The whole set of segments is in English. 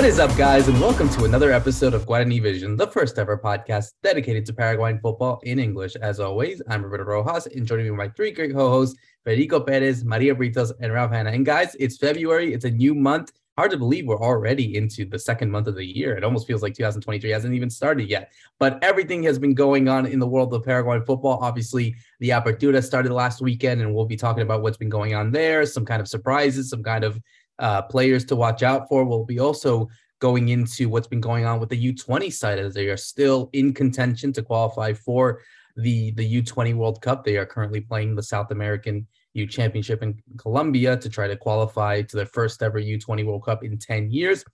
What is up, guys, and welcome to another episode of Guarani Vision, the first ever podcast dedicated to Paraguayan football in English. As always, I'm Roberto Rojas, and joining me are my three great co-hosts, Federico Perez, Maria Britos, and Ralph Hanna. And guys, it's February. It's a new month. Hard to believe we're already into the second month of the year. It almost feels like 2023 hasn't even started yet. But everything has been going on in the world of Paraguayan football. Obviously, the Apertura started last weekend, and we'll be talking about what's been going on there, some kind of surprises, some kind of uh, players to watch out for. We'll be also going into what's been going on with the U20 side as they are still in contention to qualify for the the U20 World Cup. They are currently playing the South American U Championship in Colombia to try to qualify to their first ever U20 World Cup in 10 years.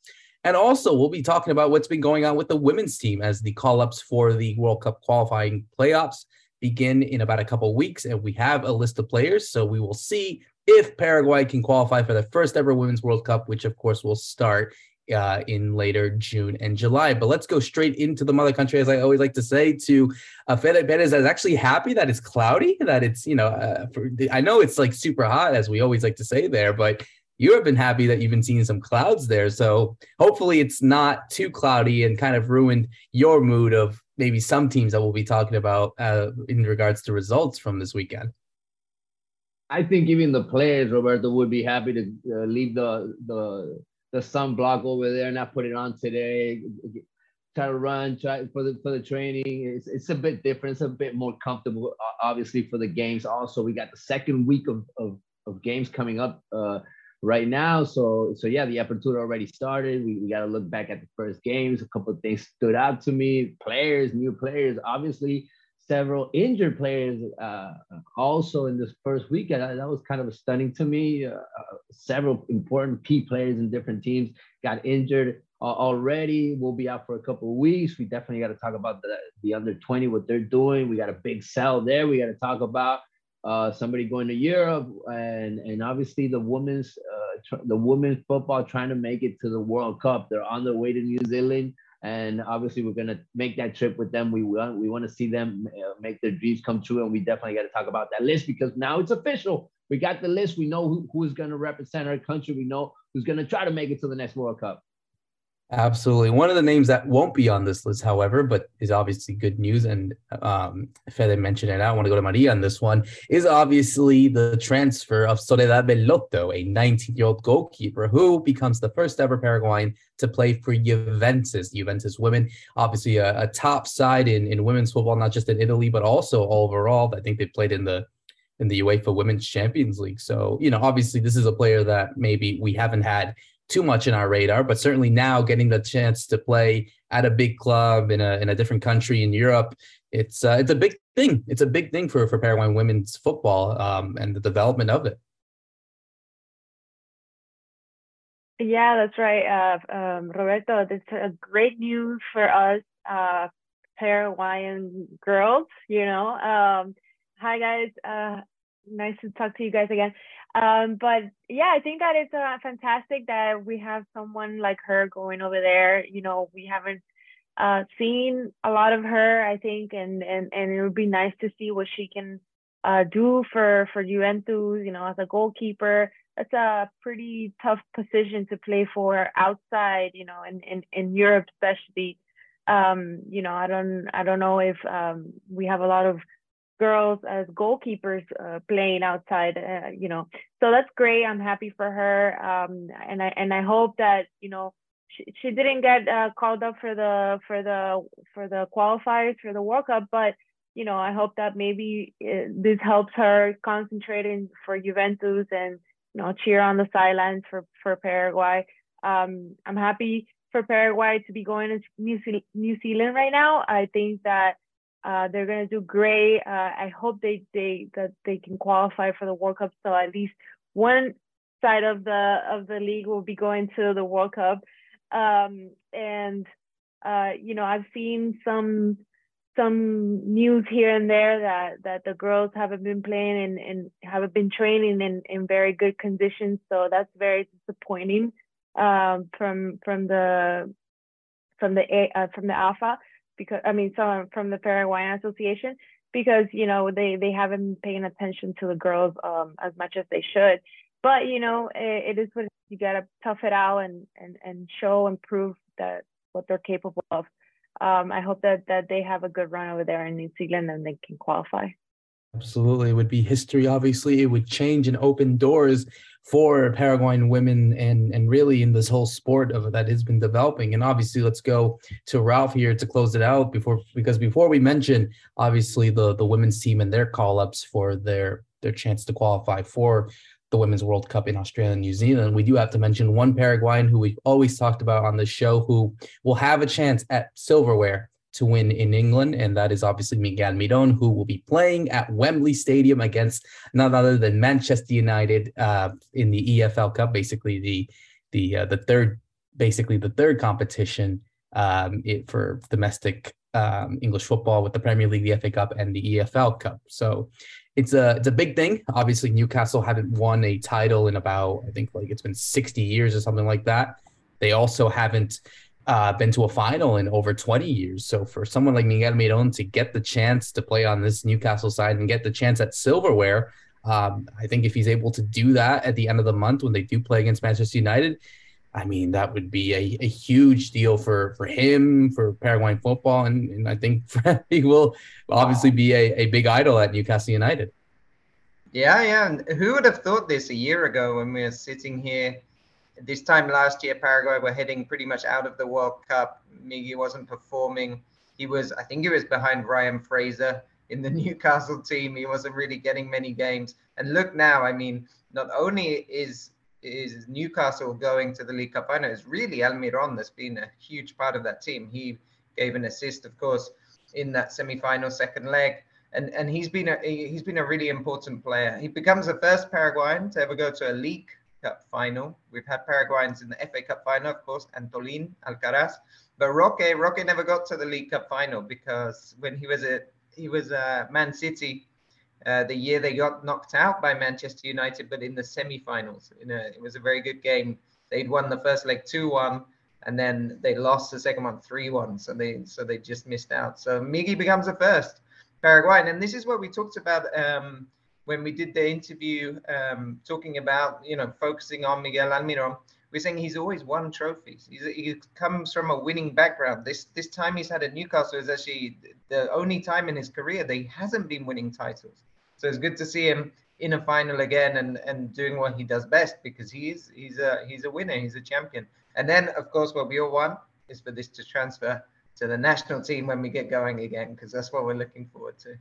And also, we'll be talking about what's been going on with the women's team as the call ups for the World Cup qualifying playoffs begin in about a couple weeks. And we have a list of players. So we will see if Paraguay can qualify for the first ever Women's World Cup, which of course will start uh, in later June and July. But let's go straight into the mother country, as I always like to say. To uh, Fede Perez, is actually happy that it's cloudy, that it's you know, uh, for, I know it's like super hot, as we always like to say there, but you have been happy that you've been seeing some clouds there. So hopefully it's not too cloudy and kind of ruined your mood of maybe some teams that we'll be talking about uh, in regards to results from this weekend. I think even the players, Roberto, would be happy to uh, leave the the the sunblock over there, and not put it on today. Try to run, try for the for the training. It's it's a bit different. It's a bit more comfortable, obviously, for the games. Also, we got the second week of of, of games coming up uh, right now. So so yeah, the apertura already started. We, we got to look back at the first games. A couple of things stood out to me. Players, new players, obviously several injured players uh, also in this first weekend. That was kind of stunning to me. Uh, uh, several important key players in different teams got injured uh, already. We'll be out for a couple of weeks. We definitely got to talk about the, the under 20, what they're doing. We got a big sell there. We got to talk about uh, somebody going to Europe and, and obviously the women's uh, tr- the women's football trying to make it to the World Cup. They're on their way to New Zealand and obviously we're to make that trip with them. We want we want to see them uh, make their dreams come true and we definitely got to talk about that list because now it's official. We got the list. We know who, who is to represent our country. We know who's to try to make it to the next world cup Absolutely. One of the names that won't be on this list, however, but is obviously good news, and um, Fede mentioned it. I want to go to Maria on this one. Is obviously the transfer of Soledad Belotto, a 19-year-old goalkeeper who becomes the first ever Paraguayan to play for Juventus. Juventus women, obviously a, a top side in in women's football, not just in Italy but also overall. I think they played in the in the UEFA Women's Champions League. So you know, obviously, this is a player that maybe we haven't had too much in our radar, but certainly now getting the chance to play at a big club in a in a different country in Europe, it's uh, it's a big thing. It's a big thing for for Paraguayan women's football um, and the development of it. Yeah, that's right, uh, um, Roberto. It's a great news for us uh, Paraguayan girls. You know, um, hi guys. Nice to talk to you guys again. Um, but yeah, I think that it's uh, fantastic that we have someone like her going over there. You know, we haven't uh, seen a lot of her, I think, and and and it would be nice to see what she can uh, do for for Juventus. You know, as a goalkeeper, it's a pretty tough position to play for outside. You know, in in in Europe especially. Um, you know, I don't I don't know if um, we have a lot of girls as goalkeepers uh, playing outside uh, you know. So that's great. I'm happy for her. Um, and i and i hope that you know she, she didn't get uh, called up for the for the for the qualifiers for the world cup but you know i hope that maybe it, uh, this helps her concentrating for juventus and you know cheer on the sidelines for for paraguay. Um, i'm happy for paraguay to be going to new, new zealand right now. I think that uh, they're going to do great. Uh, I hope they they that they can qualify for the World Cup. So at least one side of the of the league will be going to the World Cup. Um, and uh, you know, I've seen some some news here and there that that the girls haven't been playing and, and haven't been training in, in very good conditions. So that's very disappointing um, from from the from the uh, from the AFA because I mean, some from the Paraguayan Association because you know they they haven't been paying attention to the girls um, as much as they should. but you know, it, it is what you gotta tough it out and and and show and prove that what they're capable of. Um, I hope that that they have a good run over there in New Zealand and they can qualify. Absolutely. It would be history, obviously. It would change and open doors for Paraguayan women and and really in this whole sport of that has been developing. And obviously, let's go to Ralph here to close it out before because before we mention obviously the the women's team and their call ups for their their chance to qualify for the Women's World Cup in Australia and New Zealand, we do have to mention one Paraguayan who we've always talked about on the show who will have a chance at silverware to win in England, and that is obviously Miguel Almiron, who will be playing at Wembley Stadium against none other than Manchester United uh, in the EFL Cup, basically the the uh, the third, basically the third competition um, it, for domestic um, English football with the Premier League, the FA Cup, and the EFL Cup. So it's a it's a big thing. Obviously, Newcastle haven't won a title in about I think like it's been 60 years or something like that. They also haven't uh, been to a final in over 20 years. So for someone like Miguel Almiron to get the chance to play on this Newcastle side and get the chance at silverware, um, I think if he's able to do that at the end of the month when they do play against Manchester United, I mean that would be a, a huge deal for for him for Paraguayan football, and, and I think he will obviously be a, a big idol at Newcastle United. Yeah, yeah. And who would have thought this a year ago when we were sitting here this time last year, Paraguay were heading pretty much out of the World Cup. Miggy wasn't performing. He was, I think he was behind Ryan Fraser in the Newcastle team. He wasn't really getting many games. And look now, I mean, not only is is Newcastle going to the League Cup final, it's really Almiron that's been a huge part of that team. He gave an assist, of course, in that semi-final second leg. And, and he's been a he's been a really important player. He becomes the first Paraguayan to ever go to a League Cup final. We've had Paraguayans in the FA Cup final, of course, Antolin, Alcaraz, but Roque, Roque never got to the League Cup final because when he was at he was uh, Man City, uh, the year they got knocked out by Manchester United, but in the semi-finals, in a, it was a very good game. They'd won the first leg two-one, and then they lost the second one three-one. So they so they just missed out. So Miggy becomes the first Paraguayan, and this is what we talked about. Um, when we did the interview um, talking about, you know, focusing on Miguel Almiron, we're saying he's always won trophies. He's, he comes from a winning background. This this time he's had at Newcastle is actually the only time in his career that he hasn't been winning titles. So it's good to see him in a final again and, and doing what he does best because he is he's a he's a winner. He's a champion. And then of course what we all want is for this to transfer to the national team when we get going again because that's what we're looking forward to.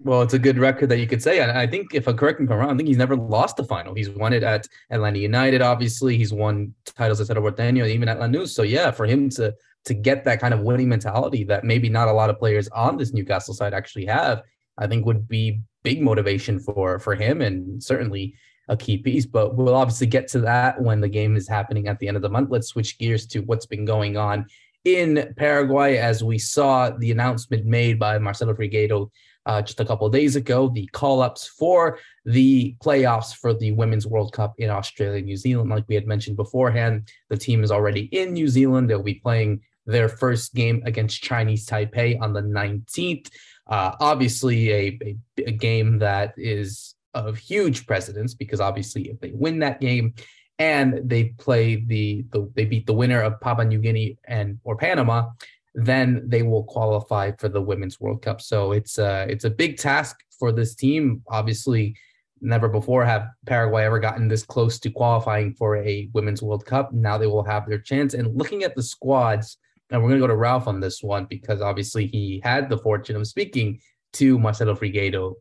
Well, it's a good record that you could say. And I think, if I correct me if wrong, I think he's never lost a final. He's won it at Atlanta United, obviously. He's won titles at Cerro Porteño, even at Lanús. So, yeah, for him to to get that kind of winning mentality that maybe not a lot of players on this Newcastle side actually have, I think would be big motivation for for him and certainly a key piece. But we'll obviously get to that when the game is happening at the end of the month. Let's switch gears to what's been going on in Paraguay as we saw the announcement made by Marcelo Frigerio uh, just a couple of days ago, the call ups for the playoffs for the Women's World Cup in Australia, New Zealand. Like we had mentioned beforehand, the team is already in New Zealand. They'll be playing their first game against Chinese Taipei on the 19th. Uh, obviously, a, a, a game that is of huge precedence because obviously, if they win that game, and they play the, the, they beat the winner of Papua New Guinea and or Panama, then they will qualify for the Women's World Cup. So it's a it's a big task for this team. Obviously, never before have Paraguay ever gotten this close to qualifying for a Women's World Cup. Now they will have their chance. And looking at the squads, and we're going to go to Ralph on this one because obviously he had the fortune of speaking to Marcelo Frigerio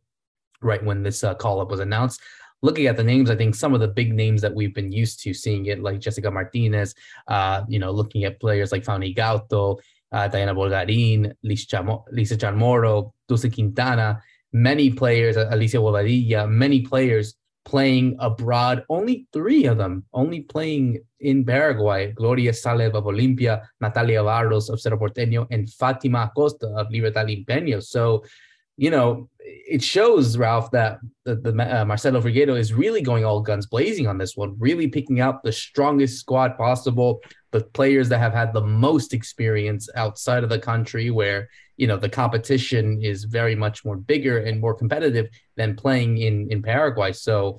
right when this uh, call up was announced. Looking at the names, I think some of the big names that we've been used to seeing it, like Jessica Martinez, uh, you know, looking at players like Fanny Gauto, uh, Diana Bolgarin, Lisa, Chamorro, Dulce Quintana, many players, Alicia Bobadilla, many players playing abroad. Only three of them only playing in Paraguay. Gloria Saleb of Olimpia, Natalia Barros of Cerro Porteño, and Fatima Acosta of Libertad Limpeño. So, you know, it shows, Ralph, that the, the uh, Marcelo Frigerio is really going all guns blazing on this one, really picking out the strongest squad possible, the players that have had the most experience outside of the country where you know the competition is very much more bigger and more competitive than playing in in Paraguay so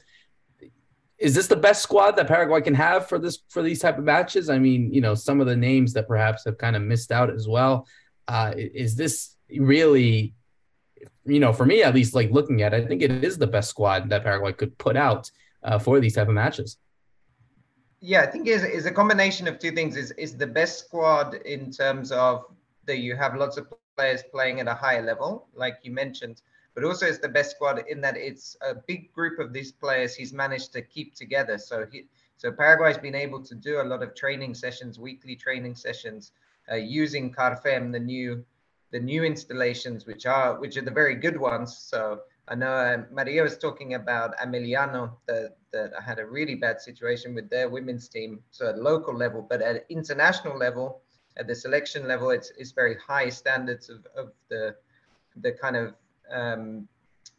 is this the best squad that Paraguay can have for this for these type of matches? I mean, you know, some of the names that perhaps have kind of missed out as well. Uh, is this really, you know, for me at least, like looking at it, I think it is the best squad that Paraguay could put out uh, for these type of matches. Yeah, I think is is a combination of two things. Is is the best squad in terms of that you have lots of players playing at a higher level, like you mentioned, but also it's the best squad in that it's a big group of these players he's managed to keep together. So he, so Paraguay's been able to do a lot of training sessions, weekly training sessions, uh, using Carfem, the new the new installations, which are which are the very good ones. So I know uh, Maria was talking about Ameliano that that had a really bad situation with their women's team. So at local level, but at international level, at the selection level, it's it's very high standards of, of the the kind of um,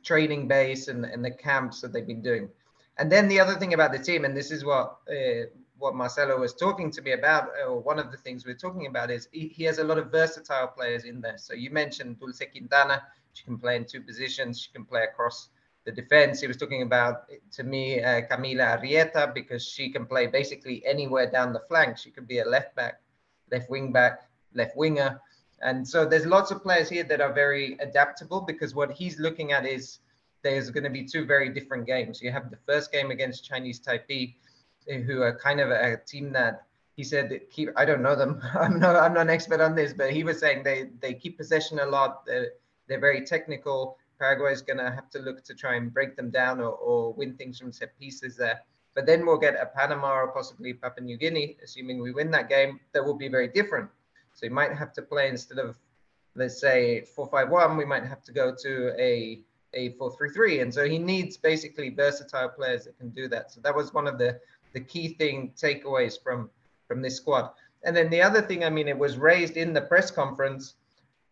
training base and, and the camps that they've been doing. And then the other thing about the team, and this is what uh, what Marcelo was talking to me about, or one of the things we're talking about is he, has a lot of versatile players in there. So you mentioned Dulce Quintana, she can play in two positions, she can play across the defense. He was talking about to me uh, Camila Arrieta because she can play basically anywhere down the flank. She could be a left back, left wing back, left winger. And so there's lots of players here that are very adaptable because what he's looking at is there's going to be two very different games. You have the first game against Chinese Taipei, who are kind of a team that he said keep. I don't know them. I'm not. I'm not an expert on this, but he was saying they they keep possession a lot. They're, they're very technical. Paraguay is going to have to look to try and break them down or, or win things from set pieces there. But then we'll get a Panama or possibly Papua New Guinea, assuming we win that game. That will be very different so you might have to play instead of, let's say, 4-5-1, we might have to go to a, a 4-3-3. And so he needs basically versatile players that can do that. So that was one of the, the key thing takeaways from, from this squad. And then the other thing, I mean, it was raised in the press conference,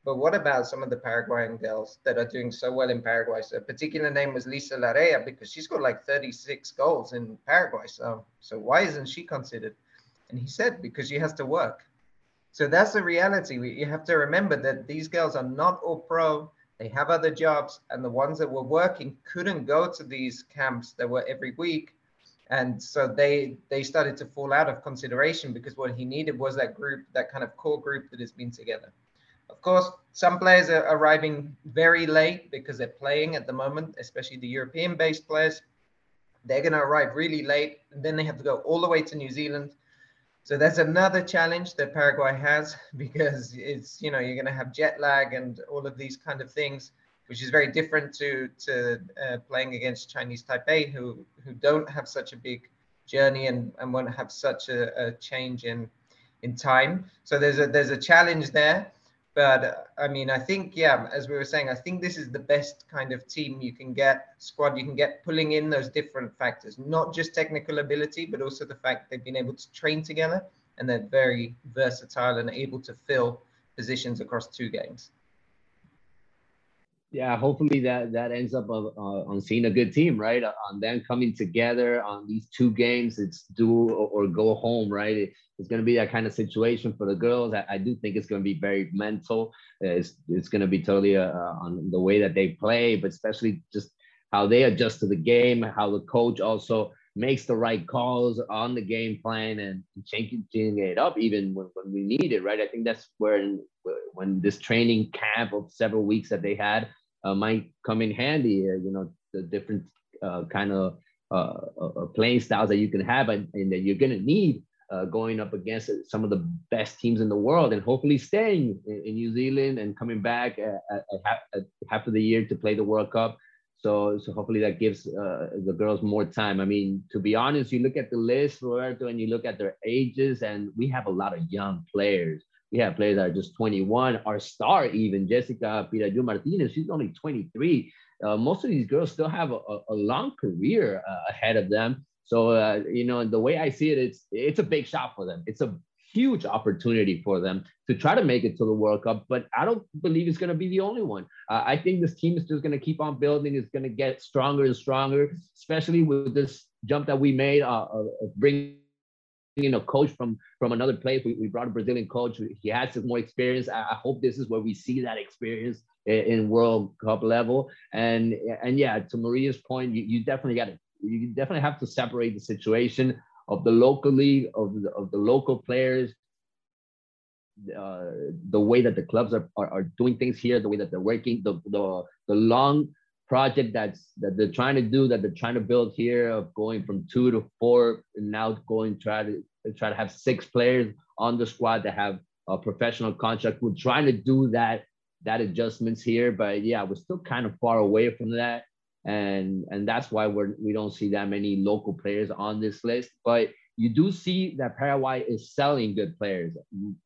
but what about some of the Paraguayan girls that are doing so well in Paraguay? So a particular name was Lisa Larea because she's got like 36 goals in Paraguay. So, so why isn't she considered? And he said, because she has to work. So that's the reality. We, you have to remember that these girls are not all pro. They have other jobs, and the ones that were working couldn't go to these camps that were every week, and so they they started to fall out of consideration because what he needed was that group, that kind of core group that has been together. Of course, some players are arriving very late because they're playing at the moment, especially the European-based players. They're going to arrive really late, and then they have to go all the way to New Zealand so that's another challenge that Paraguay has because it's you know you're going to have jet lag and all of these kind of things, which is very different to to uh, playing against Chinese Taipei, who who don't have such a big journey and, and won't have such a, a change in in time. So there's a there's a challenge there. But I mean, I think, yeah, as we were saying, I think this is the best kind of team you can get, squad you can get, pulling in those different factors, not just technical ability, but also the fact they've been able to train together and they're very versatile and able to fill positions across two games yeah, hopefully that that ends up uh, uh, on seeing a good team, right? Uh, on them coming together on these two games, it's do or, go home, right? It, it's going to be that kind of situation for the girls. I, I do think it's going to be very mental. It's it's going to be totally uh, on the way that they play, but especially just how they adjust to the game, how the coach also makes the right calls on the game plan and changing it up even when, when we need it, right? I think that's where when this training camp of several weeks that they had uh, might come in handy. Uh, you know, the different uh, kind of uh, uh, playing styles that you can have and, and that you're gonna need going up against some of the best teams in the world, and hopefully staying in, in New Zealand and coming back at, at, half, at half of the year to play the World Cup. So, so hopefully that gives uh, the girls more time. I mean, to be honest, you look at the list, Roberto, and you look at their ages, and we have a lot of young players. We have players that are just 21. Our star, even Jessica Piraju Martinez, she's only 23. Uh, most of these girls still have a, a long career uh, ahead of them. So, uh, you know, the way I see it, it's it's a big shot for them. It's a huge opportunity for them to try to make it to the World Cup. But I don't believe it's going to be the only one. Uh, I think this team is just going to keep on building. It's going to get stronger and stronger, especially with this jump that we made uh, of bringing in a coach from from another place. We, we brought a Brazilian coach. He has more experience. I, I hope this is where we see that experience in, in World Cup level. And and yeah, to Maria's point, you, you definitely got to you definitely have to separate the situation of the local league of the, of the local players uh, the way that the clubs are, are, are, doing things here, the way that they're working, the, the, the long project that's that they're trying to do, that they're trying to build here of going from two to four and now going try to try to have six players on the squad that have a professional contract. We're trying to do that that adjustments here, but yeah, we're still kind of far away from that. And and that's why we're we don't see that many local players on this list. But you do see that Paraguay is selling good players.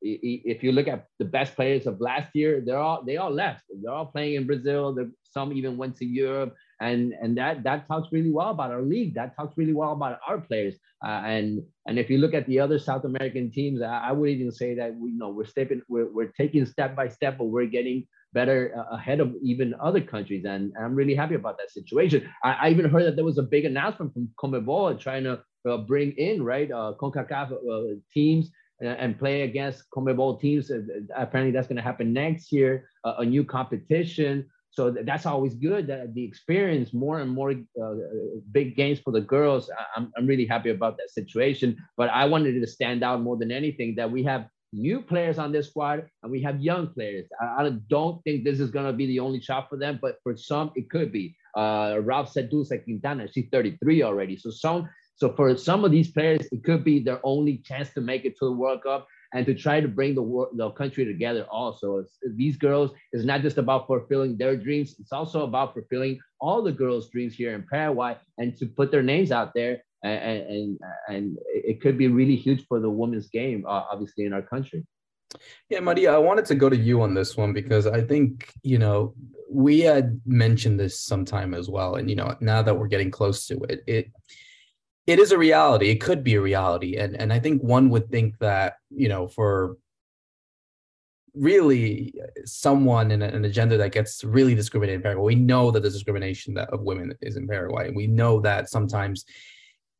If you look at the best players of last year, they're all they all left. They're all playing in Brazil. Some even went to Europe, and and that that talks really well about our league. That talks really well about our players. Uh, and and if you look at the other South American teams, I, I would even say that we you know we're stepping, we're, we're taking step by step, but we're getting better uh, ahead of even other countries. And, and I'm really happy about that situation. I, I, even heard that there was a big announcement from CONMEBOL trying to uh, bring in right uh, CONCACAF uh, teams and play against CONMEBOL teams. apparently, that's going to happen next year. a new competition. So that's always good. That the experience more and more uh, big games for the girls. I'm, I'm really happy about that situation. But I wanted to stand out more than anything that we have new players on this squad and we have young players. I, I don't think this is going to be the only shot for them, but for some, it could be. Uh, Ralph Dulce Quintana, she's 33 already. So some so for some of these players, it could be their only chance to make it to the World Cup and to try to bring the the country together. Also, it's, these girls is not just about fulfilling their dreams; it's also about fulfilling all the girls' dreams here in Paraguay and to put their names out there. And and, and it could be really huge for the women's game, uh, obviously in our country. Yeah, Maria, I wanted to go to you on this one because I think, you know, we had mentioned this sometime as well. And, you know, now that we're getting close to it, it it is a reality. It could be a reality. And and I think one would think that, you know, for really someone in an agenda that gets really discriminated in Paraguay, we know that the discrimination that of women is in Paraguay. We know that sometimes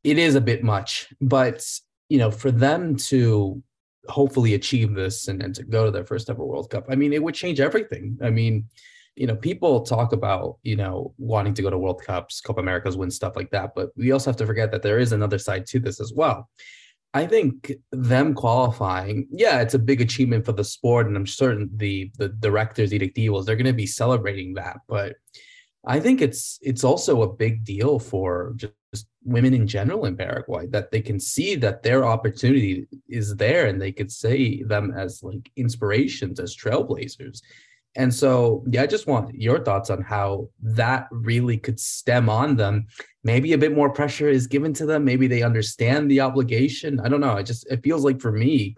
it is a bit much. But, you know, for them to hopefully achieve this and, and to go to their first ever World Cup, I mean, it would change everything. I mean, you know, people talk about, you know, wanting to go to World Cups, Copa Americas, win stuff like that. But we also have to forget that there is another side to this as well. I think them qualifying, yeah, it's a big achievement for the sport, and I'm certain the the directors, directivos, they're going to be celebrating that. But I think it's it's also a big deal for just women in general in Paraguay that they can see that their opportunity is there, and they could see them as like inspirations, as trailblazers. And so, yeah, I just want your thoughts on how that really could stem on them. Maybe a bit more pressure is given to them. Maybe they understand the obligation. I don't know. It just it feels like for me,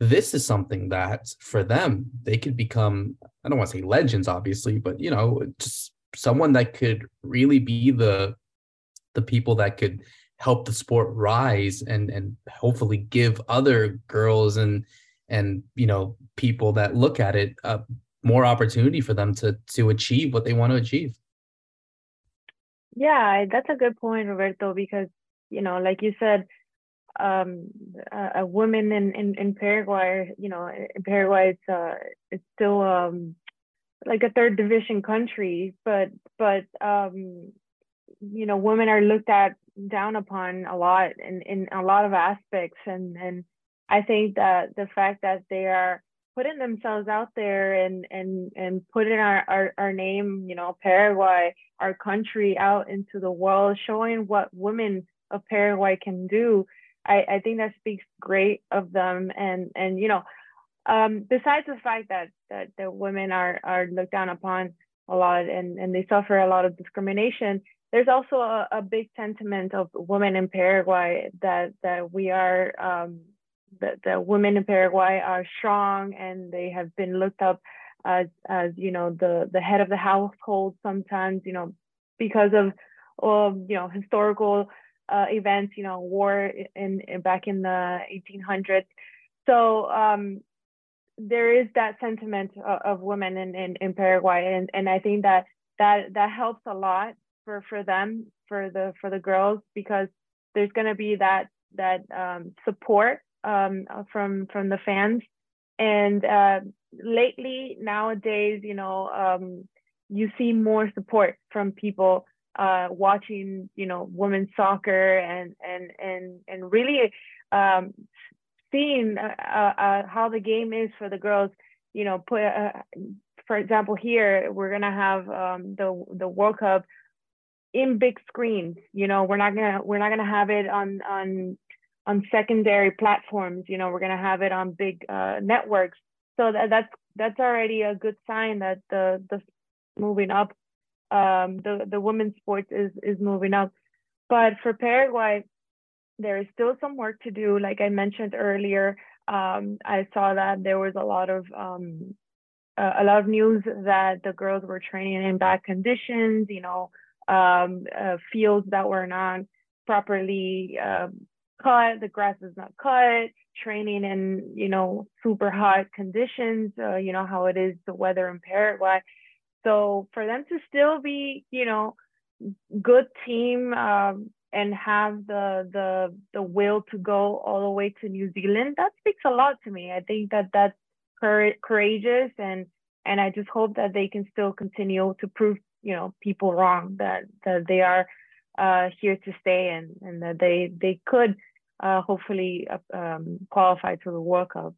this is something that for them they could become. I don't want to say legends, obviously, but you know, just someone that could really be the the people that could help the sport rise and and hopefully give other girls and and you know people that look at it uh, more opportunity for them to to achieve what they want to achieve. Yeah, that's a good point, Roberto, because you know, like you said, um, a, a woman in, in, in Paraguay, you know, in Paraguay, it's uh, it's still um, like a third division country, but but um, you know, women are looked at down upon a lot in, in a lot of aspects, and and I think that the fact that they are putting themselves out there and and and putting our, our our name you know paraguay our country out into the world showing what women of paraguay can do i i think that speaks great of them. And and you know um besides the fact that that the women are are looked down upon a lot and and they suffer a lot of discrimination there's also a, a big sentiment of women in paraguay that that we are um the, the women in Paraguay are strong and they have been looked up as, as you know, the, the head of the household sometimes, you know, because of, um, you know, historical uh, events, you know, war in, in back in the 1800s. So um, there is that sentiment of, of women in, in, in Paraguay. And, and I think that, that that helps a lot for, for them, for the, for the girls, because there's going to be that, that um, support um, from from the fans. And uh, lately, nowadays, you know, um, you see more support from people uh, watching, you know, women's soccer and and and and really seeing uh, uh, uh, how the game is for the girls. You know, put uh, for example here we're gonna have um, the the World Cup in big screens. You know, we're not gonna we're not gonna have it on on on secondary platforms. You know, we're gonna have it on big uh, networks. So that, that's that's already a good sign that the the moving up um, the the women's sports is is moving up. But for Paraguay, there is still some work to do. Like I mentioned earlier, um, I saw that there was a lot of um, uh, a lot of news that the girls were training in bad conditions. You know, um, uh, fields that were not properly um, cut, the grass is not cut, training in you know super hot conditions. Uh, you know how it is the weather in Paraguay. So for them to still be, you know, good team um, and have the the the will to go all the way to New Zealand, that speaks a lot to me. I think that that's courageous and and I just hope that they can still continue to prove, you know, people wrong that that they are uh, here to stay and and that they they could uh, hopefully uh, um, qualify to the World Cup.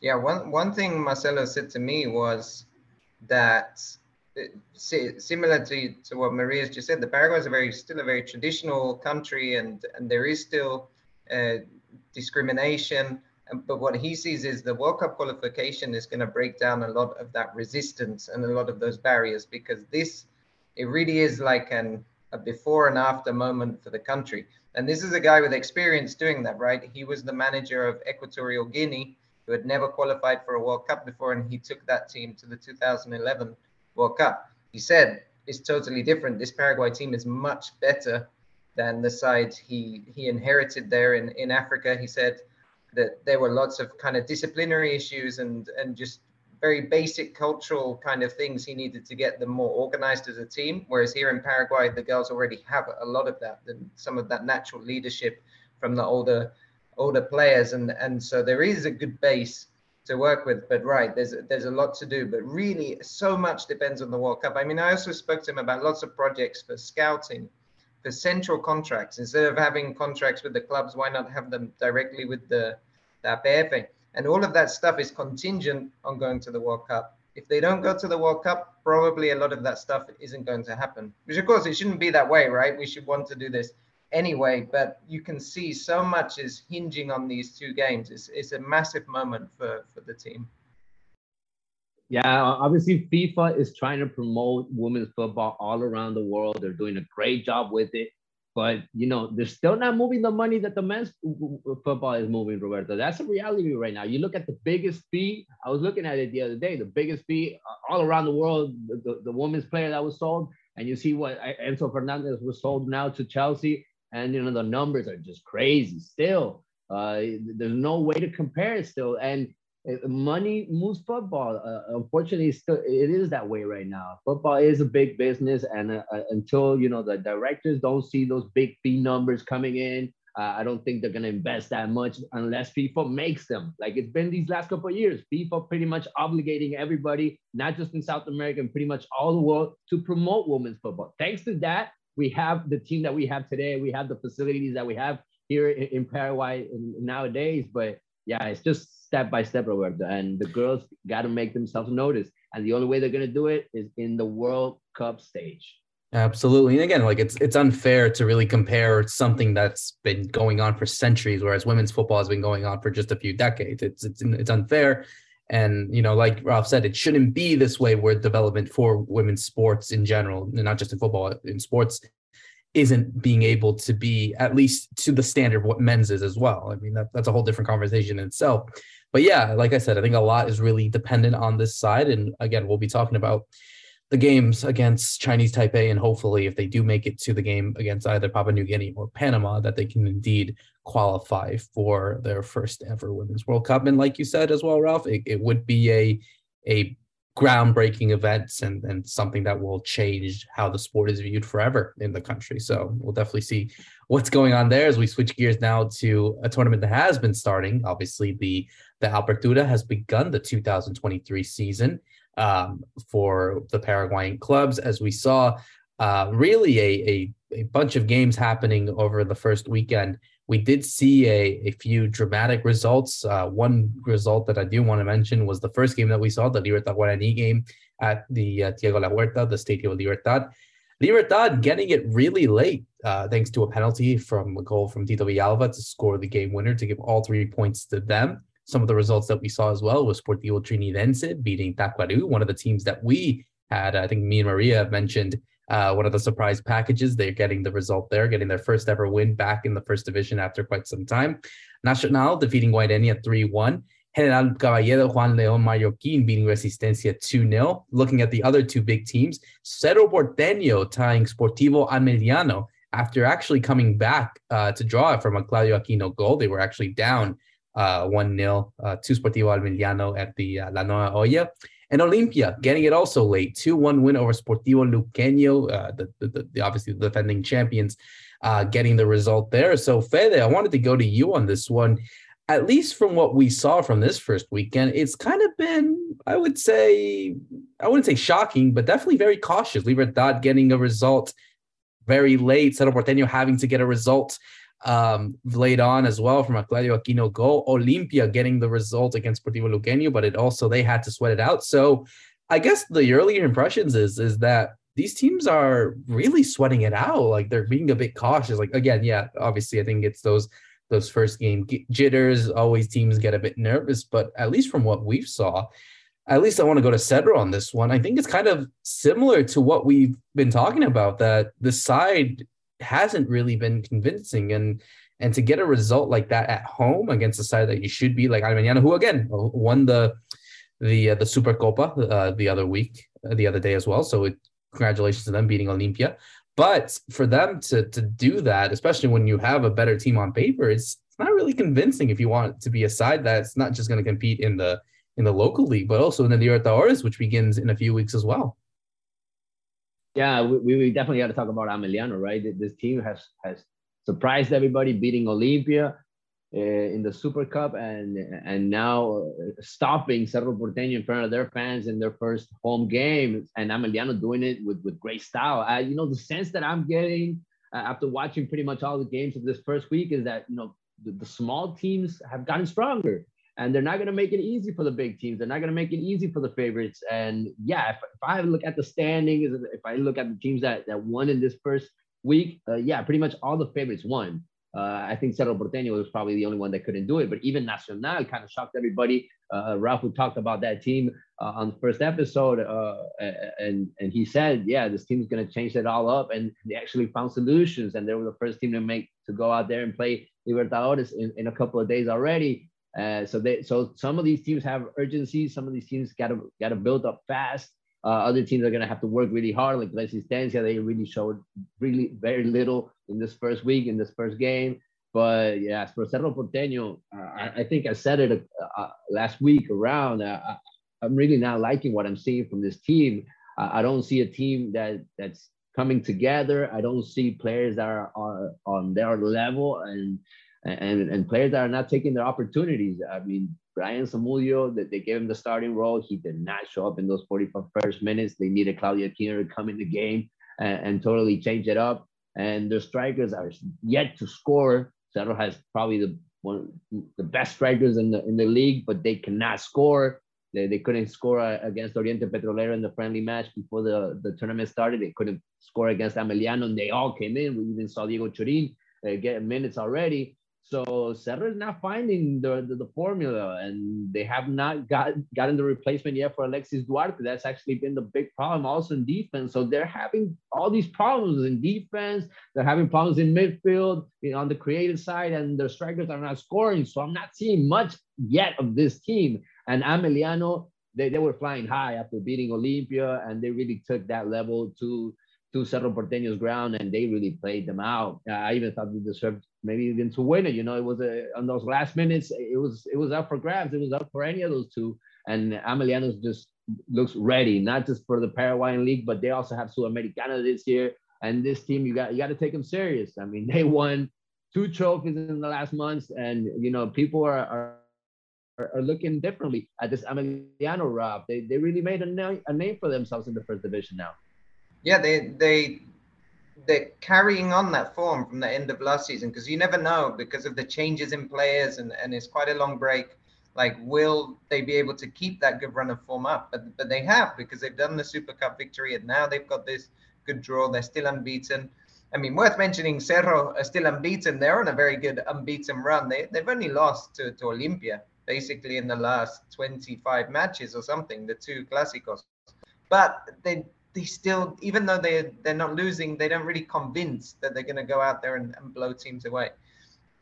Yeah, one one thing Marcelo said to me was that similar to, to what Maria's just said, the Paraguay is a very still a very traditional country, and and there is still uh, discrimination. But what he sees is the World Cup qualification is going to break down a lot of that resistance and a lot of those barriers because this it really is like an a before and after moment for the country. And this is a guy with experience doing that, right? He was the manager of Equatorial Guinea who had never qualified for a World Cup before, and he took that team to the 2011 World Cup. He said it's totally different. This Paraguay team is much better than the side he he inherited there in, in Africa. He said that there were lots of kind of disciplinary issues and and just very basic cultural kind of things he needed to get them more organized as a team. Whereas here in Paraguay, the girls already have a lot of that, and some of that natural leadership from the older older players, and and so there is a good base to work with. But right, there's there's a lot to do. But really, so much depends on the World Cup. I mean, I also spoke to him about lots of projects for scouting, for central contracts. Instead of having contracts with the clubs, why not have them directly with the the APF? And all of that stuff is contingent on going to the World Cup. If they don't go to the World Cup, probably a lot of that stuff isn't going to happen. Which, of course, it shouldn't be that way, right? We should want to do this anyway, but you can see so much is hinging on these two games. It's, it's a massive moment for, for the team. Yeah, obviously FIFA is trying to promote women's football all around the world. They're doing a great job with it. But you know, they're still not moving the money that the men's football is moving, Roberto. That's a reality right now. You look at the biggest fee. I was looking at it the other day. The biggest fee uh, all around the world, the, the, the women's player that was sold, and you see what Enzo Fernandez was sold now to Chelsea and you know the numbers are just crazy still. Uh, there's no way to compare it still. And uh, money moves football. Uh, unfortunately still it is that way right now. Football is a big business. And uh, uh until you know the directors don't see those big fee numbers coming in uh, I don't think they're going to invest that much unless FIFA makes them. Like it's been these last couple of years, FIFA pretty much obligating everybody, not just in South America, and pretty much all the world to promote women's football. Thanks to that, we have the team that we have today. We have the facilities that we have here in, in Paraguay nowadays. But yeah, it's just step by step, Roberto. And the girls got to make themselves notice. And the only way they're going to do it is in the World Cup stage. Absolutely. And again, like it's it's unfair to really compare something that's been going on for centuries, whereas women's football has been going on for just a few decades. It's it's it's unfair. And you know, like Ralph said, it shouldn't be this way where development for women's sports in general, and not just in football, in sports, isn't being able to be at least to the standard of what men's is as well. I mean, that, that's a whole different conversation in itself. But yeah, like I said, I think a lot is really dependent on this side. And again, we'll be talking about the games against Chinese Taipei, and hopefully, if they do make it to the game against either Papua New Guinea or Panama, that they can indeed qualify for their first ever Women's World Cup. And like you said as well, Ralph, it, it would be a a groundbreaking event and, and something that will change how the sport is viewed forever in the country. So we'll definitely see what's going on there as we switch gears now to a tournament that has been starting. Obviously, the the Apertura has begun the 2023 season um, for the Paraguayan clubs. As we saw, uh, really, a, a, a bunch of games happening over the first weekend. We did see a, a few dramatic results. Uh, one result that I do want to mention was the first game that we saw, the Libertad Guarani game at the uh, Diego La Huerta, the Stadio of Libertad. Libertad getting it really late, uh, thanks to a penalty from a goal from Tito Villalba to score the game winner to give all three points to them. Some of the results that we saw as well was Sportivo Trinidense beating Tacuary, one of the teams that we had. I think me and Maria mentioned uh, one of the surprise packages. They're getting the result there, getting their first ever win back in the first division after quite some time. Nacional defeating Guaireña 3 1. General Caballero Juan León Mallorquín beating Resistencia 2 0. Looking at the other two big teams, Cerro Porteño tying Sportivo Ameliano after actually coming back uh, to draw from a Claudio Aquino goal. They were actually down 1 0 uh, to Sportivo Ameliano at the uh, La Nueva Olla. And Olimpia getting it also late 2 1 win over Sportivo Luqueño, uh, the, the, the, obviously the defending champions, uh, getting the result there. So, Fede, I wanted to go to you on this one at least from what we saw from this first weekend, it's kind of been, I would say, I wouldn't say shocking, but definitely very cautious. Libertad getting a result very late, Cerro Porteño having to get a result um, late on as well from a Claudio Aquino goal. Olimpia getting the result against Sportivo Luqueño, but it also they had to sweat it out. So I guess the earlier impressions is is that these teams are really sweating it out. Like they're being a bit cautious. Like again, yeah, obviously I think it's those those first game jitters. Always teams get a bit nervous, but at least from what we've saw, at least I want to go to Cerro on this one. I think it's kind of similar to what we've been talking about that the side hasn't really been convincing and and to get a result like that at home against a side that you should be like Ameliano, who again won the the uh, the Super Copa uh, the other week, uh, the other day as well. So it, congratulations to them beating Olimpia. But for them to to do that, especially when you have a better team on paper, it's it's not really convincing if you want to be a side that's not just going to compete in the in the local league, but also in the Libertadores, which begins in a few weeks as well. Yeah, we, we definitely got to talk about Ameliano, right? This team has has surprised everybody, beating Olimpia uh, in the Super Cup and and now uh, stopping Cerro Porteño in front of their fans in their first home game and Ameliano doing it with, with great style. Uh, you know, the sense that I'm getting uh, after watching pretty much all the games of this first week is that, you know, the, the small teams have gotten stronger and they're not going to make it easy for the big teams. They're not going to make it easy for the favorites. And yeah, if, if, I look at the standings, if I look at the teams that, that won in this first week, uh, yeah, pretty much all the favorites won. Uh, I think Cerro Porteño was probably the only one that couldn't do it, but even Nacional kind of shocked everybody. Uh, Rafa talked about that team uh, on the first episode, uh, and and he said, yeah, this team's going to change it all up, and they actually found solutions, and they were the first team to make to go out there and play Libertadores in, in a couple of days already. Uh, so they so some of these teams have urgency, some of these teams got to got to build up fast. Uh, other teams are going to have to work really hard, like Resistencia. They really showed really very little in this first week, in this first game. But yeah, as for Cerro Porteño, uh, I, I, think I said it uh, uh last week around. Uh, I'm really not liking what I'm seeing from this team. I don't see a team that that's coming together. I don't see players that are, are on their level and and and players that are not taking their opportunities. I mean, Brian Samudio, that they gave him the starting role, he did not show up in those 45 first minutes. They needed Claudio Aquino to come in the game and, and totally change it up. And the strikers are yet to score. Cerro has probably the one the best strikers in the in the league, but they cannot score. They, they couldn't score against Oriente Petrolero in the friendly match before the, the tournament started. They couldn't score against Ameliano, and they all came in. We even saw Diego Churin uh, get minutes already. So Cerro is not finding the, the, the, formula, and they have not got gotten the replacement yet for Alexis Duarte. That's actually been the big problem also in defense. So they're having all these problems in defense. They're having problems in midfield, you know, on the creative side, and their strikers are not scoring. So I'm not seeing much yet of this team. And Ameliano, they, they were flying high after beating Olimpia, and they really took that level to to Cerro Porteño's ground, and they really played them out. I even thought they deserved maybe even to win it. You know, it was a, on those last minutes, it was it was up for grabs. It was up for any of those two. And Ameliano's just looks ready, not just for the Paraguayan League, but they also have Sudamericana this year. And this team, you got you got to take them serious. I mean, they won two trophies in the last months, and you know, people are, are are, looking differently at this Emiliano Rob. They, they really made a name, a name for themselves in the first division now. Yeah, they they they're carrying on that form from the end of last season because you never know because of the changes in players and, and it's quite a long break. Like, will they be able to keep that good run of form up? But but they have because they've done the Super Cup victory and now they've got this good draw. They're still unbeaten. I mean, worth mentioning, Cerro are still unbeaten. They're on a very good unbeaten run. They, they've only lost to, to Olimpia basically in the last 25 matches or something, the two Clásicos. But they they still, even though they they're not losing, they don't really convince that they're going to go out there and, and blow teams away.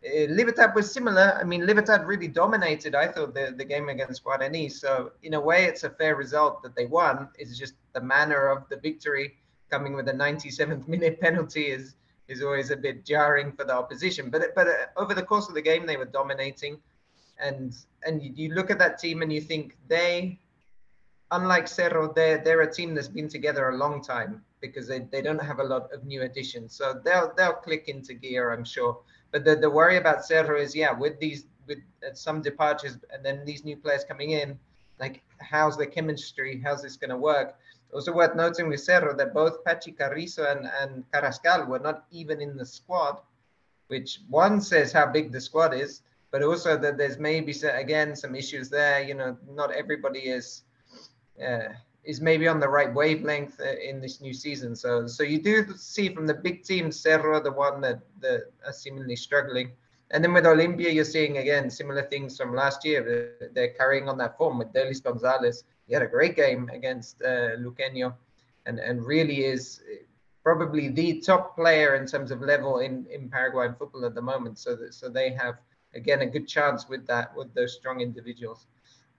Uh, Libertad was similar. I mean, Libertad really dominated. I thought the, the game against Guarani. So in a way, it's a fair result that they won. It's just the manner of the victory coming with a 97th minute penalty is is always a bit jarring for the opposition. But but uh, over the course of the game, they were dominating, and and you, you look at that team and you think they unlike Cerro, they're, they're a team that's been together a long time because they, they don't have a lot of new additions. So they'll they'll click into gear, I'm sure. But the, the worry about Cerro is, yeah, with these with uh, some departures and then these new players coming in, like how's the chemistry? How's this going to work? Also worth noting with Cerro that both Pachi Carrizo and, and Carrascal were not even in the squad, which one says how big the squad is, but also that there's maybe again some issues there. You know, not everybody is uh, is maybe on the right wavelength uh, in this new season. So so you do see from the big teams, Cerro, the one that, that are seemingly struggling. And then with Olimpia, you're seeing again similar things from last year. They're carrying on that form with Derlis Gonzalez. He had a great game against uh, Luqueño and, and really is probably the top player in terms of level in, in Paraguayan football at the moment. So that, so they have again a good chance with that with those strong individuals.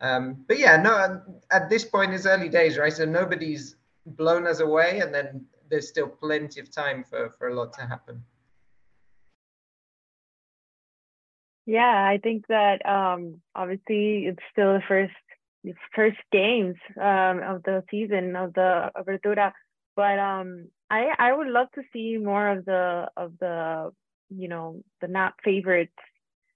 Um, but yeah, no, at this point it's early days, right? So nobody's blown us away, and then there's still plenty of time for for a lot to happen. Yeah, I think that um, obviously it's still the first first games um, of the season of the Apertura, but um, I I would love to see more of the of the you know the not favorites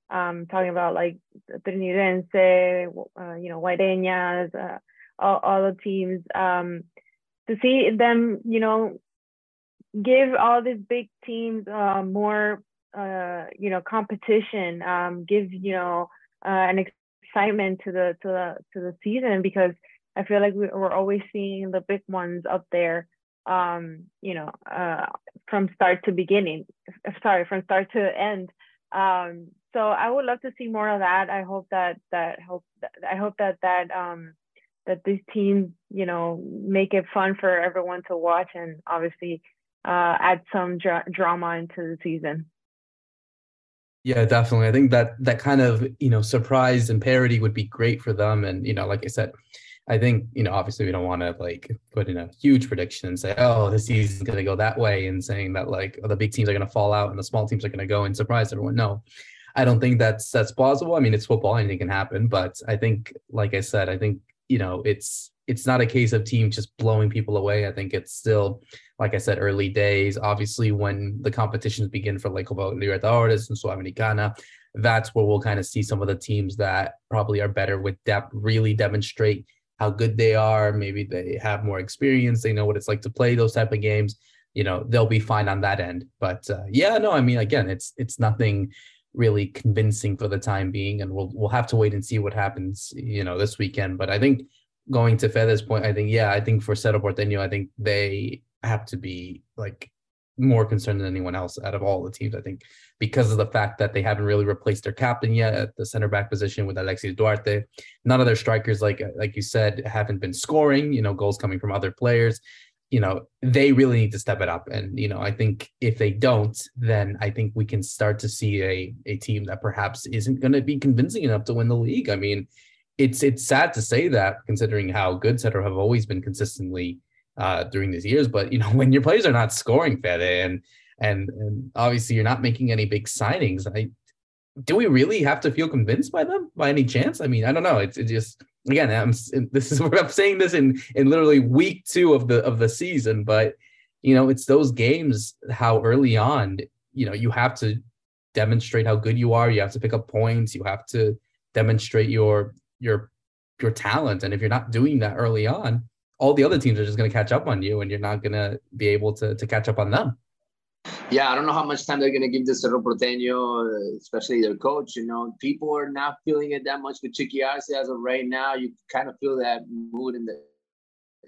um, talking about like Trinidense, uh, you know, Guaireñas, uh, all, all the teams, um, to see them, you know, give all these big teams uh, more, uh, you know, competition, um, give, you know, uh, an excitement to the, to the, to the season because I feel like we're always seeing the big ones up there, um, you know, uh, from start to beginning, sorry, from start to end. Um, so I would love to see more of that. I hope that that hope that, I hope that that um that these teams you know make it fun for everyone to watch and obviously uh, add some dra- drama into the season. Yeah, definitely. I think that that kind of you know surprise and parody would be great for them. And you know, like I said, I think you know obviously we don't want to like put in a huge prediction and say oh the season's going to go that way and saying that like oh, the big teams are going to fall out and the small teams are going to go and surprise everyone. No, I don't think that's that's plausible. I mean, it's football; anything can happen. But I think, like I said, I think you know it's it's not a case of teams just blowing people away. I think it's still, like I said, early days. Obviously, when the competitions begin for like Copa Libertadores and Sudamericana, that's where we'll kind of see some of the teams that probably are better with depth really demonstrate how good they are. Maybe they have more experience. They know what it's like to play those type of games. You know, they'll be fine on that end. But uh, yeah, no, I mean, again, it's it's nothing really convincing for the time being, and we'll we'll have to wait and see what happens, you know, this weekend. But I think going to Fede's point, I think yeah, I think for Cerro Porteño, I think they have to be like more concerned than anyone else out of all the teams. I think because of the fact that they haven't really replaced their captain yet at the center back position with Alexis Duarte. None of their strikers, like like you said, haven't been scoring. You know, goals coming from other players you know they really need to step it up. And you know i think if they don't then i think we can start to see a, a team that perhaps isn't going to be convincing enough to win the league. I mean it's it's sad to say that considering how good Cerro have always been consistently uh, during these years but you know when your players are not scoring Fede and and and obviously you're not making any big signings i do we really have to feel convinced by them by any chance? I mean i don't know. It's, it's just again, I'm this is I'm saying this in in literally week two of the of the season, but you know, it's those games how early on, you know, you have to demonstrate how good you are. You have to pick up points. You have to demonstrate your your your talent. And if you're not doing that early on, all the other teams are just going to catch up on you, and you're not going to be able to to catch up on them. Yeah, I don't know how much time they're going to give to Cerro Porteño, especially their coach. You know, people are not feeling it that much with Chiqui Arce as of right now. You kind of feel that mood in the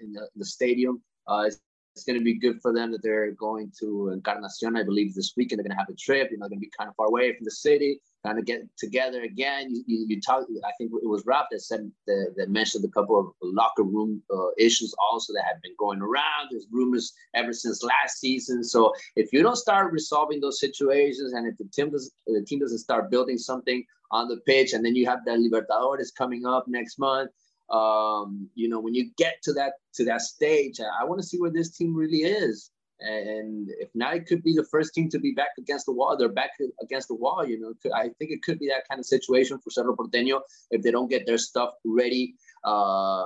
in the, the stadium. Uh, it's, it's going to be good for them that they're going to Encarnacion, I believe, this weekend. They're going to have a trip. You know, they're going to be kind of far away from the city kind of get together again. You, you, you talk. I think it was Ralph that said that, that mentioned a couple of locker room uh, issues also that have been going around. There's rumors ever since last season. So if you don't start resolving those situations, and if the team does, the team doesn't start building something on the pitch, and then you have that Libertadores coming up next month. Um, you know, when you get to that to that stage, I, I want to see where this team really is. And if not, it could be the first team to be back against the wall. They're back against the wall. You know, I think it could be that kind of situation for Cerro Porteño if they don't get their stuff ready uh,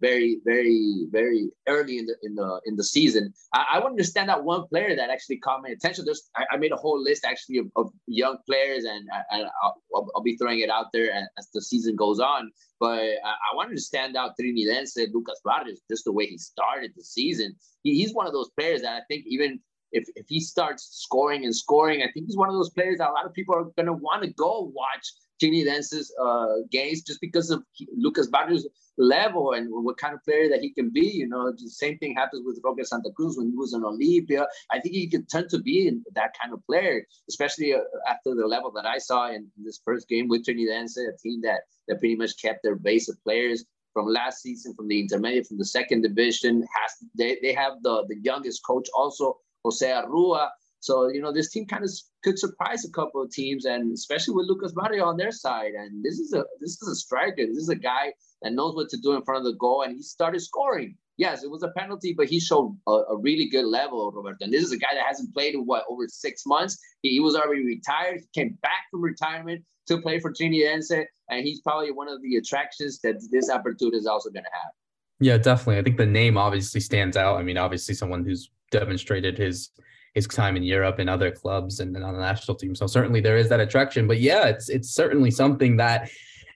very, very, very early in the in the in the season. I, I want to understand that one player that actually caught my attention. There's I, I made a whole list actually of, of young players, and I, will I'll be throwing it out there as the season goes on. But I, I wanted to stand out Trinidense Lucas Barrios, just the way he started the season. He, he's one of those players that I think even if, if he starts scoring and scoring, I think he's one of those players that a lot of people are going to want to go watch Trinidense's uh, games just because of Lucas Barrios' level and what kind of player that he can be. You know, the same thing happens with Roque Santa Cruz when he was in Olimpia. I think he could turn to be that kind of player, especially uh, after the level that I saw in this first game with Trinidense, a team that, that pretty much kept their base of players from last season, from the intermediate, from the second division. Has they, they have the, the youngest coach also, Jose Arrua. So, you know, this team kind of could surprise a couple of teams, and especially with Lucas Barrio on their side. And this is a this is a striker. This is a guy that knows what to do in front of the goal, and he started scoring. Yes, it was a penalty, but he showed a, a really good level, Roberto. And this is a guy that hasn't played in what over six months. He, he was already retired. He came back from retirement to play for Trinidense, and he's probably one of the attractions that this Apertura is also going to have. Yeah, definitely. I think the name obviously stands out. I mean, obviously, someone who's demonstrated his his time in Europe and other clubs and, and on the national team. So certainly there is that attraction. But yeah, it's it's certainly something that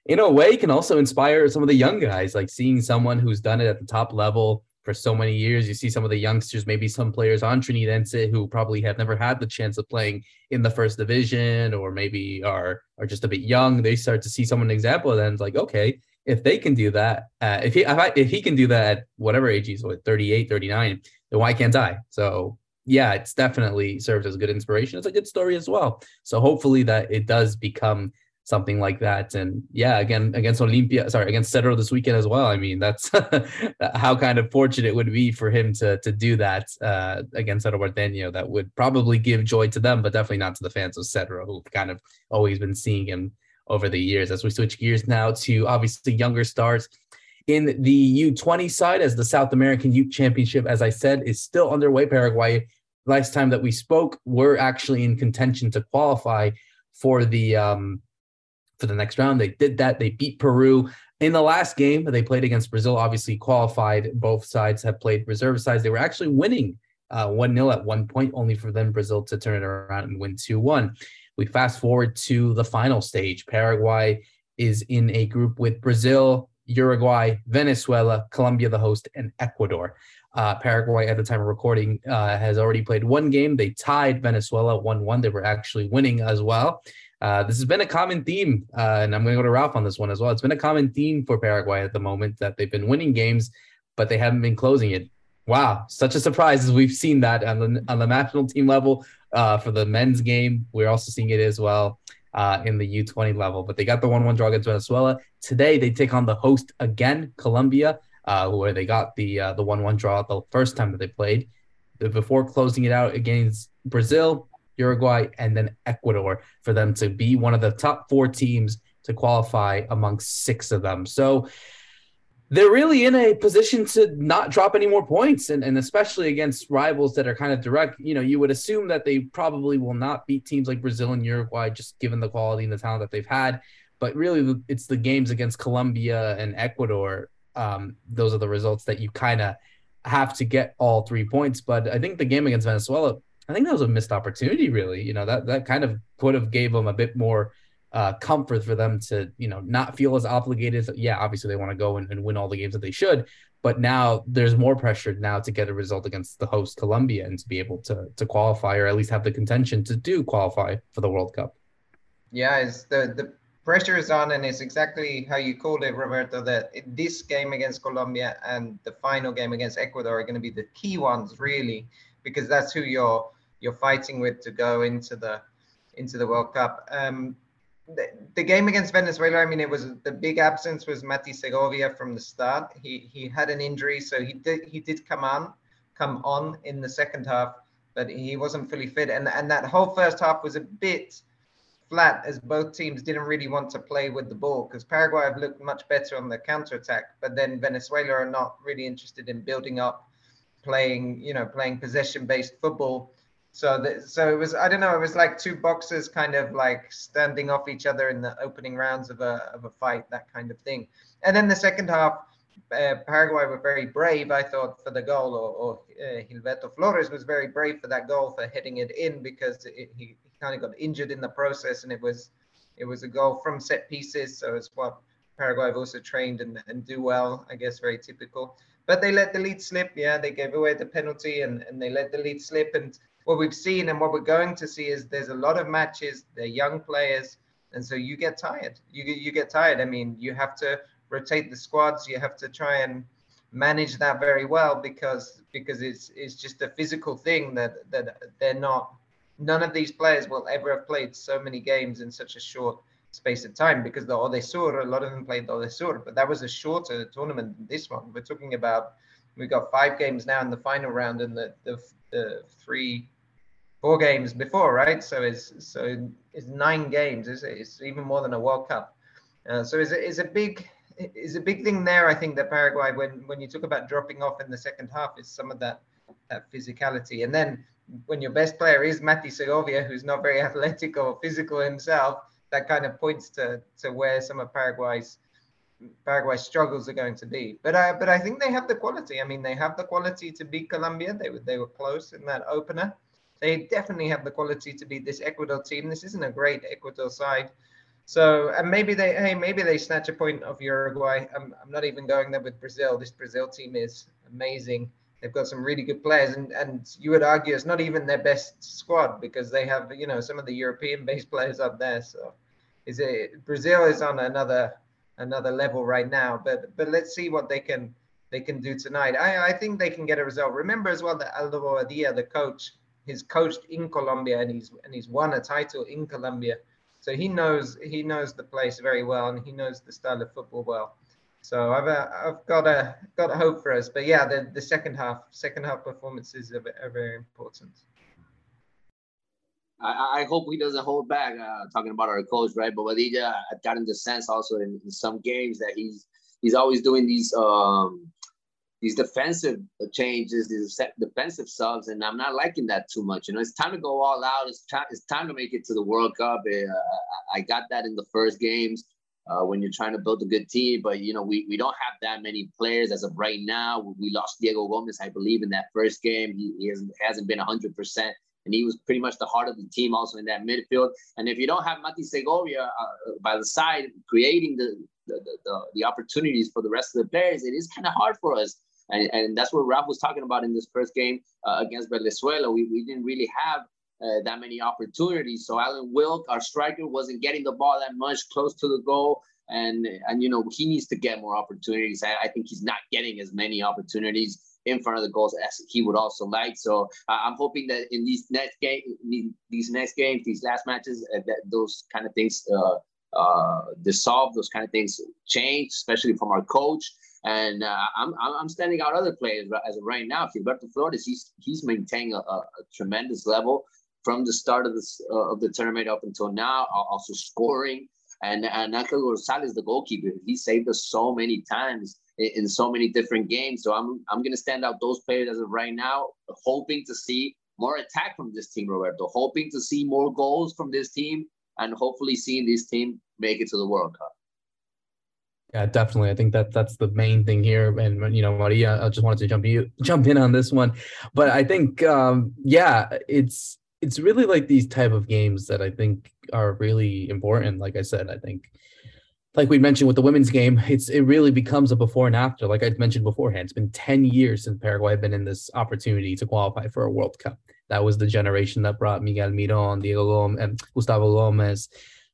in a way can also inspire some of the young guys, like seeing someone who's done it at the top level for so many years. You see some of the youngsters, maybe some players on Trinidense who probably have never had the chance of playing in the first division or maybe are are just a bit young. They start to see someone example, and it's like, okay, if they can do that, uh, if he if, I, if he can do that at whatever age he's, what, 38, 39, then why can't I? So yeah, it's definitely serves as a good inspiration. It's a good story as well. So hopefully that it does become something like that. And yeah, again against Olimpia, sorry, against Cerro this weekend as well. I mean, that's how kind of fortunate it would be for him to to do that uh, against Cerro Porteño. That would probably give joy to them, but definitely not to the fans of Cerro, who've kind of always been seeing him over the years. As we switch gears now to obviously younger stars in the U20 side as the South American Youth Championship, as I said, is still underway. Paraguay, last time that we spoke, we were actually in contention to qualify for the um, for the next round. They did that. They beat Peru in the last game. They played against Brazil. Obviously qualified. Both sides have played reserve sides. They were actually winning uh, one 0 at one point, only for them Brazil to turn it around and win two one. We fast forward to the final stage. Paraguay is in a group with Brazil, Uruguay, Venezuela, Colombia, the host, and Ecuador. Uh, Paraguay, at the time of recording, uh, has already played one game. They tied Venezuela 1 1. They were actually winning as well. Uh, this has been a common theme, uh, and I'm going to go to Ralph on this one as well. It's been a common theme for Paraguay at the moment that they've been winning games, but they haven't been closing it. Wow, such a surprise as we've seen that on the, on the national team level uh, for the men's game. We're also seeing it as well uh, in the U20 level. But they got the 1 1 draw against Venezuela. Today, they take on the host again, Colombia, uh, where they got the uh, the 1 1 draw the first time that they played. Before closing it out against Brazil, Uruguay, and then Ecuador for them to be one of the top four teams to qualify amongst six of them. So, they're really in a position to not drop any more points and, and especially against rivals that are kind of direct you know you would assume that they probably will not beat teams like brazil and uruguay just given the quality and the talent that they've had but really it's the games against colombia and ecuador um, those are the results that you kind of have to get all three points but i think the game against venezuela i think that was a missed opportunity really you know that that kind of could have gave them a bit more uh, comfort for them to, you know, not feel as obligated. Yeah, obviously they want to go and, and, win all the games that they should, but now there's more pressure now to get a result against the host Colombia and to be able to to qualify or at least have the contention to do qualify for the World Cup. Yeah, it's the the pressure is on, and it's exactly how you called it, Roberto. That this game against Colombia and the final game against Ecuador are going to be the key ones, really, because that's who you're you're fighting with to go into the into the World Cup. Um, the, the game against Venezuela, I mean, it was the big absence was Mati Segovia from the start. He he had an injury, so he did he did come on come on in the second half, but he wasn't fully fit, and and that whole first half was a bit flat as both teams didn't really want to play with the ball because Paraguay have looked much better on the counter attack, but then Venezuela are not really interested in building up, playing you know playing possession based football. So the, so it was I don't know it was like two boxers kind of like standing off each other in the opening rounds of a of a fight that kind of thing. And then the second half uh, Paraguay were very brave I thought for the goal or, or uh, Gilberto Flores was very brave for that goal for hitting it in because it, he kind of got injured in the process and it was it was a goal from set pieces so it's what Paraguay have also trained and, and do well I guess very typical but they let the lead slip yeah they gave away the penalty and, and they let the lead slip and what we've seen and what we're going to see is there's a lot of matches. They're young players, and so you get tired. You you get tired. I mean, you have to rotate the squads. You have to try and manage that very well because because it's it's just a physical thing that that they're not. None of these players will ever have played so many games in such a short space of time because the Odesur, a lot of them played the Odesur, but that was a shorter tournament than this one. We're talking about we've got five games now in the final round and the the the three, four games before, right? So it's so it's nine games. It's, it's even more than a World Cup. Uh, so it's it's a big is a big thing there. I think that Paraguay, when when you talk about dropping off in the second half, is some of that that physicality. And then when your best player is Mati Segovia, who's not very athletic or physical himself, that kind of points to to where some of Paraguay's Paraguay's struggles are going to be. But I, but I think they have the quality. I mean, they have the quality to beat Colombia. They were they were close in that opener. They definitely have the quality to beat this Ecuador team. This isn't a great Ecuador side. So and maybe they hey maybe they snatch a point of Uruguay. I'm, I'm not even going there with Brazil. This Brazil team is amazing. They've got some really good players, and, and you would argue it's not even their best squad because they have you know some of the European-based players up there. So, is it Brazil is on another another level right now. But but let's see what they can they can do tonight. I, I think they can get a result. Remember as well that Aldo Bobadilla, the coach, he's coached in Colombia and he's and he's won a title in Colombia. So he knows he knows the place very well and he knows the style of football well. So I've uh, I've got a got a hope for us. But yeah, the, the second half second half performances are, are very important. I, I hope he doesn't hold back. Uh, talking about our coach, right? But Bobadilla, I've gotten the sense also in, in, some games that he's he's always doing these um, these defensive changes, these defensive subs, and I'm not liking that too much. You know, it's time to go all out. It's time it's time to make it to the World Cup. Uh, I got that in the first games. Uh, when you're trying to build a good team. But you know, we, we don't have that many players as of right now. We lost Diego Gomez, I believe, in that first game. He, he hasn't, hasn't been 100 percent and he was pretty much the heart of the team also in that midfield. And if you don't have Mati Segovia uh, by the side creating the the, the the, opportunities for the rest of the players, it is kind of hard for us. And, and that's what Ralph was talking about in this first game uh, against Venezuela. We, we didn't really have uh, that many opportunities. So Alan Wilk, our striker, wasn't getting the ball that much close to the goal. And, and you know, he needs to get more opportunities. I, I think he's not getting as many opportunities in front of the goals as he would also like. So uh, I'm hoping that in these next game, these next games, these last matches, uh, that those kind of things uh, uh, dissolve, those kind of things change, especially from our coach. And uh, I'm, I'm standing out other players as of right now. Gilberto Flores, he's he's maintaining a, a, tremendous level from the start of this uh, of the tournament up until now. Also scoring, and and Angel Gonzalez, the goalkeeper, he saved us so many times in, so many different games. So I'm I'm gonna stand out those players as of right now, hoping to see more attack from this team, Roberto. Hoping to see more goals from this team, and hopefully seeing this team make it to the World Cup. Yeah, definitely. I think that that's the main thing here. And you know, Maria, I just wanted to jump you jump in on this one, but I think um, yeah, it's it's really like these type of games that I think are really important. Like I said, I think like we mentioned with the women's game, it's it really becomes a before and after. Like I mentioned beforehand, it's been 10 years since Paraguay had been in this opportunity to qualify for a World Cup. That was the generation that brought Miguel Almiron, Diego Gomez, and Gustavo Gomez,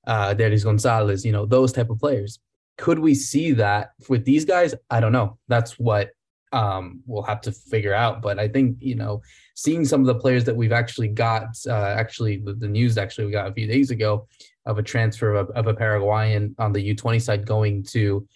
uh, Derlis Gonzalez, you know, those type of players. Could we see that with these guys? I don't know. That's what um, we'll have to figure out. But I think you know, seeing some of the players that we've actually got, uh, actually the, the, news actually we got a few days ago of a transfer of, of a Paraguayan on the U20 side going to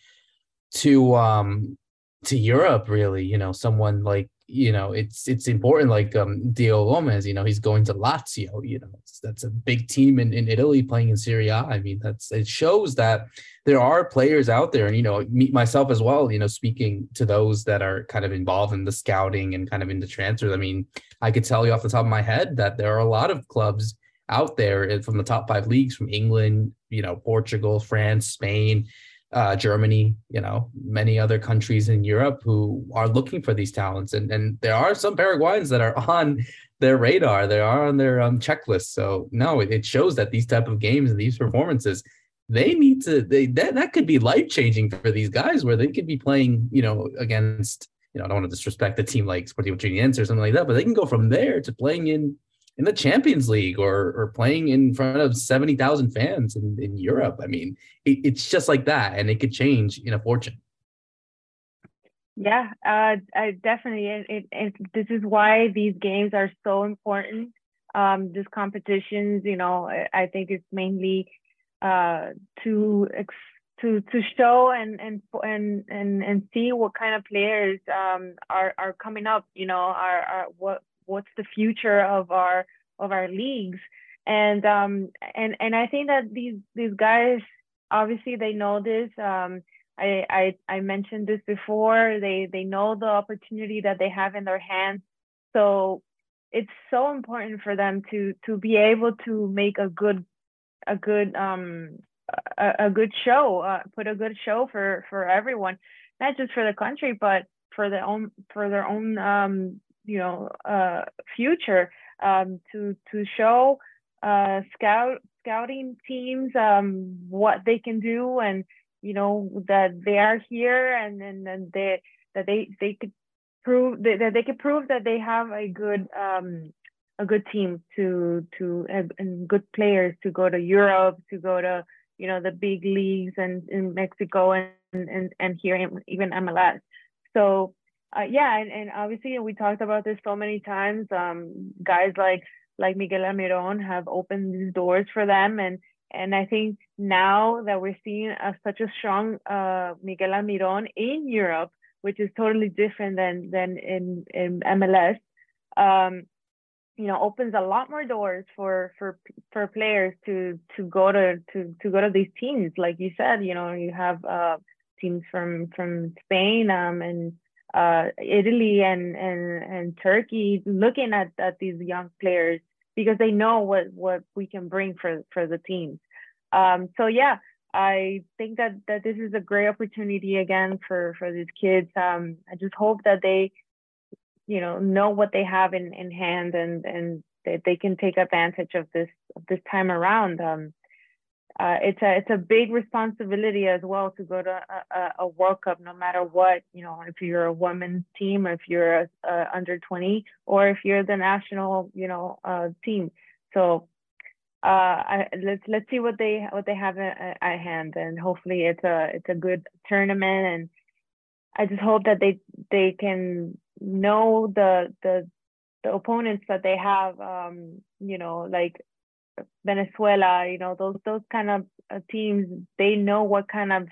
to um to Europe. Really, you know, someone like you know, it's it's important. Like um, Diego Gomez, you know, he's going to Lazio. You know, that's a big team in, in Italy playing in Serie A. I mean, that's it shows that there are players out there, and you know, me myself as well. You know, speaking to those that are kind of involved in the scouting and kind of in the transfers. I mean, I could tell you off the top of my head that there are a lot of clubs out there eh, from the top five leagues from England, you know, Portugal, France, Spain uh, Germany, you know, many other countries in Europe who are looking for these talents. And, and there are some Paraguayans that are on their radar, they are on their um, checklist. So no, it, it shows that these type of games and these performances, they need to, they, that, that could be life changing for these guys where they could be playing, you know, against, you know, I don't want to disrespect a team like Sportivo Trinidense or something like that, but they can go from there to playing in in the Champions League or or playing in front of 70,000 fans in, in Europe. I mean, it, it's just like that and it could change in a fortune. Yeah, uh, I definitely. It, it, it, this is why these games are so important. Um, these competitions, you know, I think it's mainly uh, to to to show and and and and and see what kind of players um, are are coming up. You know, are are what what's the future of our of our leagues. And um and and i think that these these guys obviously they know this. Um I, I i mentioned this before. They they know the opportunity that they have in their hands. So it's so important for them to to be able to make a good a good um a, a good show uh, put a good show for for everyone not just for the country but for their own for their own um you know uh, future um, to to show uh, scout scouting teams um, what they can do and you know that they are here and and, and they that they they could prove that they could prove that they have a good um, a good team to to and good players to go to Europe to go to you know the big leagues and in Mexico and and and here even MLS. So uh, yeah, and, and obviously we talked about this so many times. Um, guys like like Miguel Almiron have opened these doors for them, and and I think now that we're seeing a, such a strong uh, Miguel Almiron in Europe, which is totally different than than in in MLS, um, you know, opens a lot more doors for for for players to to go to to to go to these teams. Like you said, you know, you have uh, teams from from Spain um, and uh, Italy and, and and Turkey looking at, at these young players because they know what what we can bring for for the teams. Um, so yeah, I think that that this is a great opportunity again for for these kids. Um, I just hope that they, you know, know what they have in in hand and and that they can take advantage of this of this time around. Um, uh, it's a it's a big responsibility as well to go to a, a, World Cup, no matter what. You know, if you're a women's team, if you're a, a under 20, or if you're the national, you know, uh, team. So uh, I, let's let's see what they what they have at, at hand, and hopefully it's a it's a good tournament. And I just hope that they they can know the the the opponents that they have. Um, you know, like Venezuela, you know, those those kind of uh, teams, they know what kind of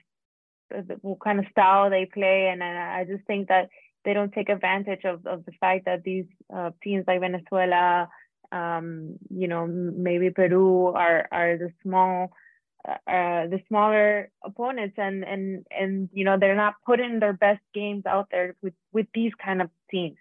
uh, what kind of style they play, and, and I just think that they don't take advantage of, of the fact that these uh, teams like Venezuela, um, you know, maybe Peru are are the small, uh, uh, the smaller opponents, and and and you know they're not putting their best games out there with with these kind of teams.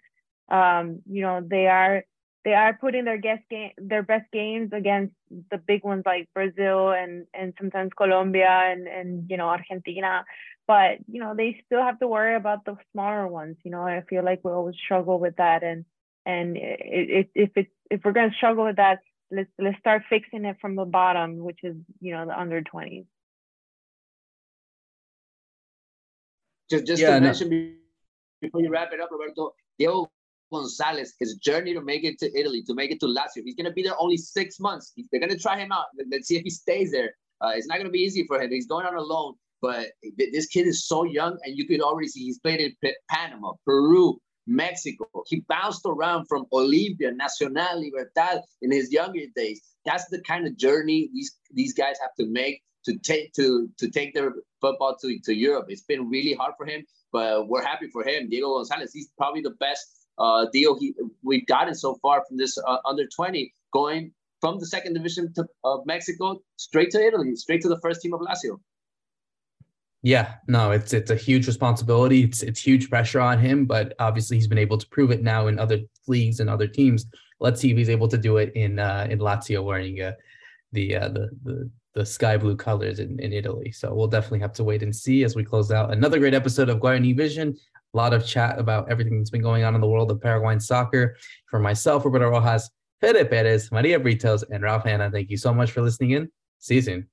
Um, you know, they are they are putting their guest game their best games against the big ones like Brazil and and sometimes Colombia and and you know Argentina. But you know they still have to worry about the smaller ones you know I feel like we always struggle with that. And and it, it, if it's if we're going to struggle with that let's let's start fixing it from the bottom which is you know the under 20s Just just Yeah, to no. mention before you wrap it up, Roberto, Diego Gonzalez, his journey to make it to Italy, to make it to Lazio. He's gonna be there only six months. They're gonna try him out. Let- Let's see if he stays there. Uh, it's not gonna be easy for him. He's going on alone, but this kid is so young, and you could already see he's played in P- Panama, Peru, Mexico. He bounced around from Olimpia, Nacional, Libertad in his younger days. That's the kind of journey these these guys have to make to take to to take their football to, to Europe. It's been really hard for him, but we're happy for him. Diego Gonzalez, he's probably the best uh, deal he we've gotten so far from this uh, under 20, going from the second division to, of Mexico straight to Italy, straight to the first team of Lazio. Yeah, no, it's it's a huge responsibility. It's it's huge pressure on him, but obviously he's been able to prove it now in other leagues and other teams. Let's see if he's able to do it in uh, in Lazio wearing uh, the, uh, the the the sky blue colors in, in Italy. So we'll definitely have to wait and see as we close out another great episode of Guarani Vision. A lot of chat about everything that's been going on in the world of Paraguayan soccer. For myself, Roberto Rojas, Fede Perez, Maria Britos, and Ralph Hanna, thank you so much for listening in. See you soon.